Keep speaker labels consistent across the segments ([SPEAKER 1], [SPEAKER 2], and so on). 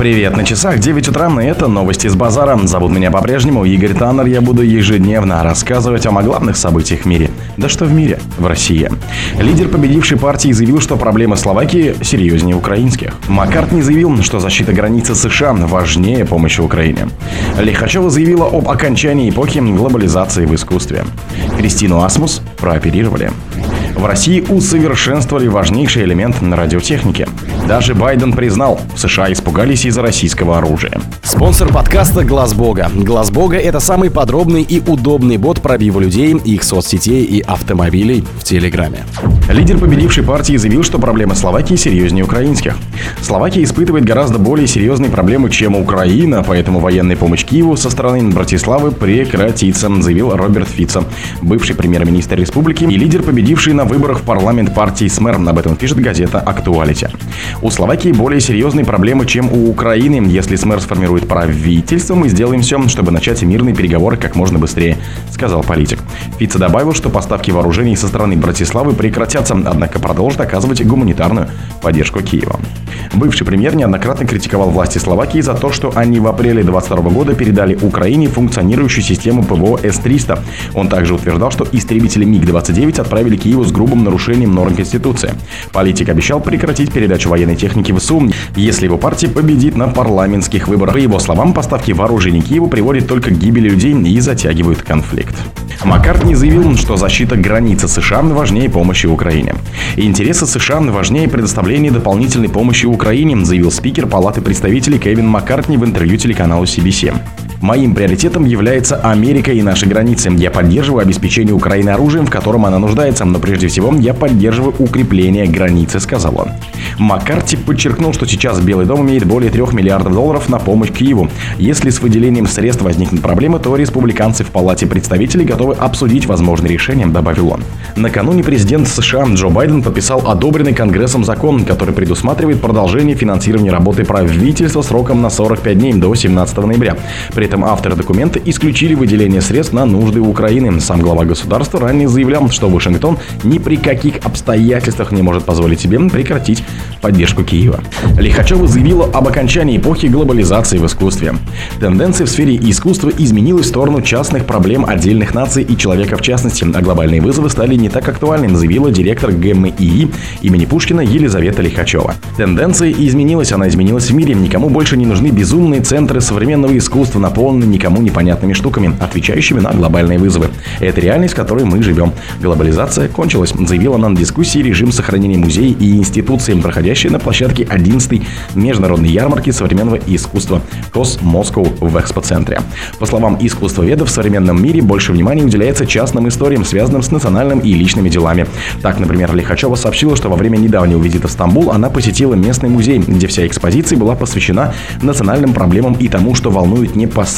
[SPEAKER 1] Привет, на часах 9 утра, и это новости с базара. Зовут меня по-прежнему Игорь Таннер, я буду ежедневно рассказывать о главных событиях в мире. Да что в мире, в России. Лидер победившей партии заявил, что проблемы Словакии серьезнее украинских. Маккартни заявил, что защита границы США важнее помощи Украине. Лихачева заявила об окончании эпохи глобализации в искусстве. Кристину Асмус прооперировали. В России усовершенствовали важнейший элемент на радиотехнике. Даже Байден признал, в США испугались из-за российского оружия.
[SPEAKER 2] Спонсор подкаста Глаз Бога. Глаз Бога это самый подробный и удобный бот пробива людей, их соцсетей и автомобилей в Телеграме.
[SPEAKER 1] Лидер победившей партии заявил, что проблемы Словакии серьезнее украинских. Словакия испытывает гораздо более серьезные проблемы, чем Украина, поэтому военная помощь Киеву со стороны Братиславы прекратится, заявил Роберт Фица, бывший премьер-министр республики и лидер победивший на выборах в парламент партии СМЭР. Об этом пишет газета «Актуалити». У Словакии более серьезные проблемы, чем у Украины. Если СМЭР сформирует правительство, мы сделаем все, чтобы начать мирные переговоры как можно быстрее, сказал политик. Фица добавил, что поставки вооружений со стороны Братиславы прекратятся, однако продолжит оказывать гуманитарную поддержку Киева. Бывший премьер неоднократно критиковал власти Словакии за то, что они в апреле 2022 года передали Украине функционирующую систему ПВО С-300. Он также утверждал, что истребители МиГ-29 отправили Киеву с грубым нарушением норм Конституции. Политик обещал прекратить передачу военной техники в СУ, если его партия победит на парламентских выборах. По его словам, поставки вооружений Киеву приводят только к гибели людей и затягивают конфликт. Маккартни заявил, что защита границы США важнее помощи Украине. Интересы США важнее предоставления дополнительной помощи Украине, заявил спикер Палаты представителей Кевин Маккартни в интервью телеканалу CBC. Моим приоритетом является Америка и наши границы. Я поддерживаю обеспечение Украины оружием, в котором она нуждается, но прежде всего я поддерживаю укрепление границы, сказал он. Маккарти подчеркнул, что сейчас Белый дом имеет более 3 миллиардов долларов на помощь Киеву. Если с выделением средств возникнут проблемы, то республиканцы в Палате представителей готовы обсудить возможные решения, добавил он. Накануне президент США Джо Байден подписал одобренный Конгрессом закон, который предусматривает продолжение финансирования работы правительства сроком на 45 дней до 17 ноября. При этом авторы документа исключили выделение средств на нужды Украины. Сам глава государства ранее заявлял, что Вашингтон ни при каких обстоятельствах не может позволить себе прекратить поддержку Киева. Лихачева заявила об окончании эпохи глобализации в искусстве. Тенденция в сфере искусства изменилась в сторону частных проблем отдельных наций и человека в частности, а глобальные вызовы стали не так актуальными, заявила директор ГМИИ имени Пушкина Елизавета Лихачева. Тенденция изменилась, она изменилась в мире. Никому больше не нужны безумные центры современного искусства, наполненные никому непонятными штуками, отвечающими на глобальные вызовы. Это реальность, в которой мы живем. Глобализация кончилась, заявила на дискуссии режим сохранения музеев и институций, проходящей на площадке 11-й международной ярмарки современного искусства КОС Москва в экспоцентре. По словам искусствоведов, в современном мире больше внимания уделяется частным историям, связанным с национальным и личными делами. Так, например, Лихачева сообщила, что во время недавнего визита в Стамбул она посетила местный музей, где вся экспозиция была посвящена национальным проблемам и тому, что волнует непосредственно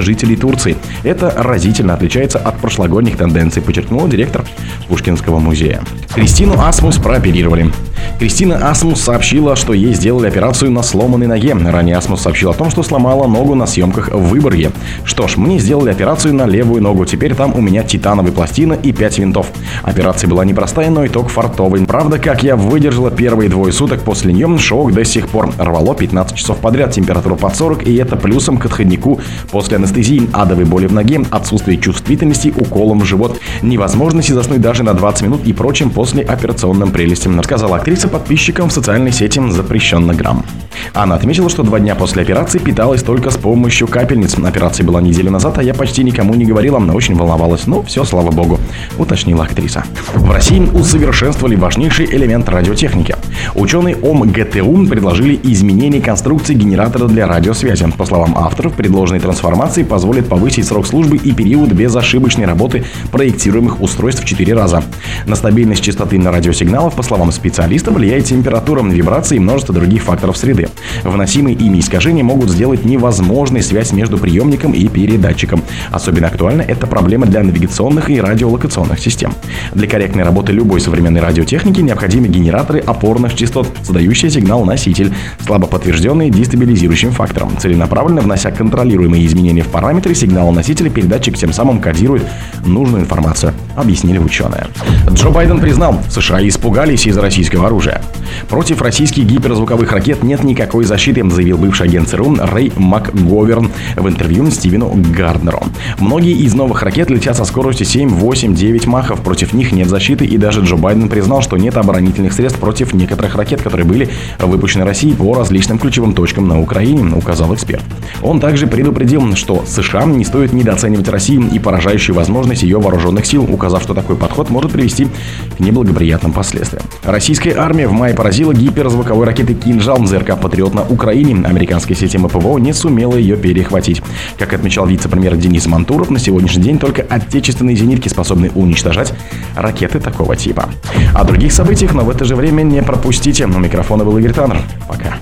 [SPEAKER 1] жителей Турции. Это разительно отличается от прошлогодних тенденций, подчеркнула директор Пушкинского музея. Кристину Асмус прооперировали. Кристина Асмус сообщила, что ей сделали операцию на сломанной ноге. Ранее Асмус сообщила о том, что сломала ногу на съемках в Выборге. Что ж, мне сделали операцию на левую ногу. Теперь там у меня титановая пластина и 5 винтов. Операция была непростая, но итог фартовый. Правда, как я выдержала первые двое суток после нее, шок до сих пор. Рвало 15 часов подряд, температура под 40, и это плюсом к отходнику после анестезии, адовой боли в ноге, отсутствие чувствительности, уколом в живот, невозможности заснуть даже на 20 минут и прочим после операционным прелестям, рассказала актриса подписчикам в социальной сети запрещенно грамм. Она отметила, что два дня после операции питалась только с помощью капельниц. Операция была неделю назад, а я почти никому не говорила, но очень волновалась. Ну, все, слава богу, уточнила актриса. В России усовершенствовали важнейший элемент радиотехники. Ученые ОМГТУ предложили изменение конструкции генератора для радиосвязи. По словам авторов, предложенные трансформации позволят повысить срок службы и период безошибочной работы проектируемых устройств в 4 раза. На стабильность частоты на радиосигналов, по словам специалистов, влияет температура, вибрации и множество других факторов среды. Вносимые ими искажения могут сделать невозможной связь между приемником и передатчиком. Особенно актуальна эта проблема для навигационных и радиолокационных систем. Для корректной работы любой современной радиотехники необходимы генераторы опорных частот, задающие сигнал-носитель, слабо подтвержденные дестабилизирующим фактором. Целенаправленно внося контролируемые изменения в параметры сигнала носителя, передатчик тем самым кодирует нужную информацию объяснили ученые. Джо Байден признал, США испугались из-за российского оружия. Против российских гиперзвуковых ракет нет никакой защиты, заявил бывший агент ЦРУ Рэй МакГоверн в интервью Стивену Гарднеру. Многие из новых ракет летят со скоростью 7, 8, 9 махов. Против них нет защиты, и даже Джо Байден признал, что нет оборонительных средств против некоторых ракет, которые были выпущены Россией по различным ключевым точкам на Украине, указал эксперт. Он также предупредил, что США не стоит недооценивать Россию и поражающую возможность ее вооруженных сил, указав, что такой подход может привести к неблагоприятным последствиям. Российская армия в мае поразила гиперзвуковой ракетой «Кинжал» ЗРК «Патриот» на Украине. Американская система ПВО не сумела ее перехватить. Как отмечал вице-премьер Денис Мантуров, на сегодняшний день только отечественные зенитки способны уничтожать ракеты такого типа. О других событиях, но в это же время не пропустите. У микрофона был Игорь Таннер. Пока.